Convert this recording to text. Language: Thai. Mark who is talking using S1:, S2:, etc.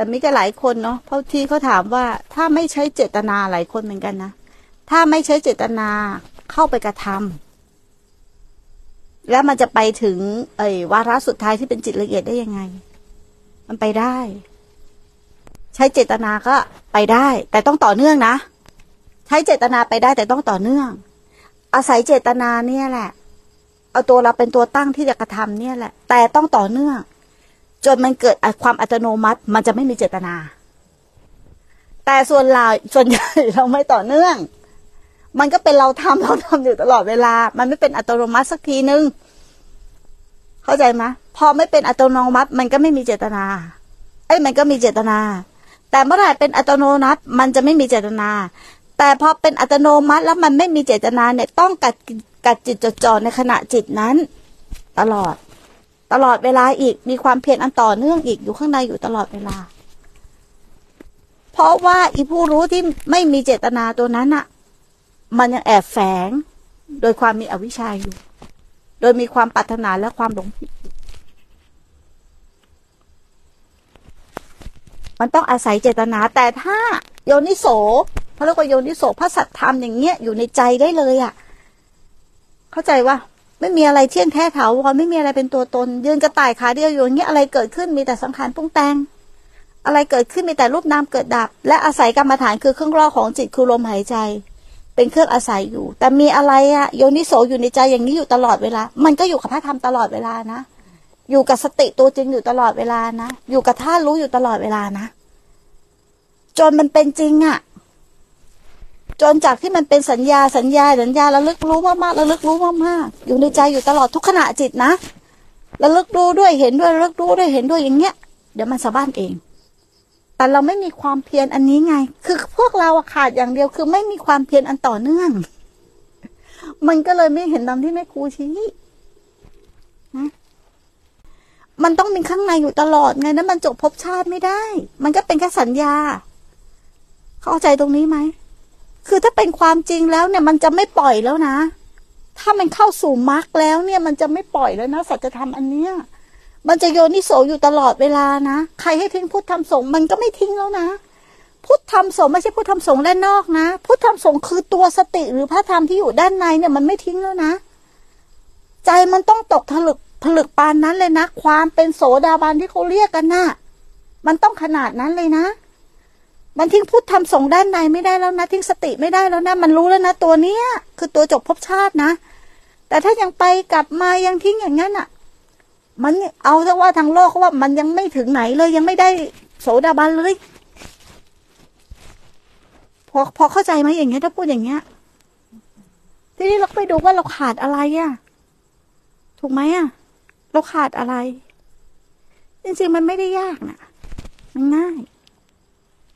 S1: แต่มิก็หลายคนเนาะเพราะที่เขาถามว่าถ้าไม่ใช้เจตนาหลายคนเหมือนกันนะถ้าไม่ใช้เจตนาเข้าไปกระทำแล้วมันจะไปถึง เอ่ยวาระสุดท้ายที่เป็นจิตละเอียดได้ยังไง มันไปได้ ใช้เจตนาก็ไปได้ แต่ต้องต่อเนื่องนะใช้เจตนาไปได้แต่ต้องต่อเนื่อง อาศัยเจตนาเนี่ยแหละ เอาตัวเราเป็นตัวตั้งที่จะกระทำเนี่ยแหละ แต่ต้องต่อเนื่อง จนมันเกิดความอัตโนมัติ มันจะไม่มีเจตนา แต่ส่วนเราส่วนใหญ่เราไม่ต่อเนื่อง มันก็เป็นเราทำเราทำอยู่ตลอดเวลา มันไม่เป็นอัตโนมัติสักทีนึง เข้าใจไหมพอไม่เป็นอัตโนมัติ มันก็ไม่มีเจตนา เอ้ยมันก็มีเจตนา แต่เมื่อไหร่เป็นอัตโนมัติ มันจะไม่มีเจตนา แต่พอเป็นอัตโนมัติแล้วมันไม่มีเจตนาเนี่ยต้องกัดกัดจิตจดจ่อในขณะจิตนั้น ตลอด ตลอดเวลาอีกมีความเพียรอันต่อเนื่องอีกอยู่ข้างในอยู่ตลอดเวลา เพราะว่าอีผู้รู้ที่ไม่มีเจตนาตัวนั้นอะมันยังแอบแฝง โดยความมีอวิชชาอยู่ โดยมีความปรารถนาและความหลงผิด มันต้องอาศัยเจตนาแต่ถ้าโยนิโสเขาเรียกว่าโยนิโสพระสัตธรรมอย่างเงี้ยอยู่ในใจได้เลยอะ่ะ เข้าใจว่า ไม่มีอะไรเที่ยงแท้ถาวรไม่มีอะไรเป็นตัวตน ยืนกระต่ายขาเดียวอยู่อย่างเงี้ยอะไรเกิดขึ้นมีแต่สังขารปรุงแต่งอะไรเกิดขึ้นมีแต่รูปนามเกิดดับ และอาศัยกรรมฐานคือเครื่องรอของจิตคือลมหายใจ เป็นเครื่องอาศัยอยู่ แต่มีอะไรอะโยนิโสอยู่ในใจอย่างนี้อยู่ตลอดเวลา มันก็อยู่กับพระธรรมตลอดเวลานะ อยู่กับสติตัวจริงอยู่ตลอดเวลานะ อยู่กับท่ารู้อยู่ตลอดเวลานะ จนมันเป็นจริงอะ จนจากที่มันเป็นสัญญาสัญญาสัญญาระลึกรู้มากๆระลึกรู้มากๆอยู่ในใจอยู่ตลอดทุกขณะจิตนะระลึกรู้ด้วยเห็นด้วยระลึกรู้ด้วยเห็นด้วยอย่างเงี้ย เดี๋ยวมันสะบ้านเอง แต่เราไม่มีความเพียรอันนี้ไง คือพวกเราขาดอย่างเดียวคือไม่มีความเพียรอันต่อเนื่อง มันก็เลยไม่เห็นตามที่แม่ครูชี้นะมันต้องมีข้างในอยู่ตลอดไงนั้นมันจบภพชาติไม่ได้ มันก็เป็นแค่สัญญา เข้าใจตรงนี้ไหม คือถ้าเป็นความจริงแล้วเนี่ยมันจะไม่ปล่อยแล้วนะ ถ้ามันเข้าสู่มรรคแล้วเนี่ยมันจะไม่ปล่อยแล้วนะสัจธรรมอันเนี้ยมันจะโยนิโสอยู่ตลอดเวลานะ ใครให้ทิ้งพุทธธรรมสงฆ์มันก็ไม่ทิ้งแล้วนะ พุทธธรรมสงฆ์ไม่ใช่พุทธธรรมสงฆ์ด้านนอกนะ พุทธธรรมสงฆ์คือตัวสติหรือพระธรรมที่อยู่ด้านในเนี่ยมันไม่ทิ้งแล้วนะ ใจมันต้องตกผลึกผลึกปานนั้นเลยนะ ความเป็นโสดาบันที่เขาเรียกกันนะ่ะ มันต้องขนาดนั้นเลยนะ มันทิ้งพุทธธรรมสงด้านในไม่ได้แล้วนะ ทิ้งสติไม่ได้แล้วนะ มันรู้แล้วนะตัวเนี้ย คือตัวจบภพชาตินะ แต่ถ้ายังไปกลับมายังทิ้งอย่างนั้นอะ มันเอาซะว่าทางโลกเขาว่ามันยังไม่ถึงไหนเลยยังไม่ได้โสดาบันเลยพอพอเข้าใจไหมอย่างเงี้ยถ้าพูดอย่างเงี้ย ทีนี้เราไปดูว่าเราขาดอะไรอะ ถูกไหมอะ เราขาดอะไร จริงๆมันไม่ได้ยากนะมันง่าย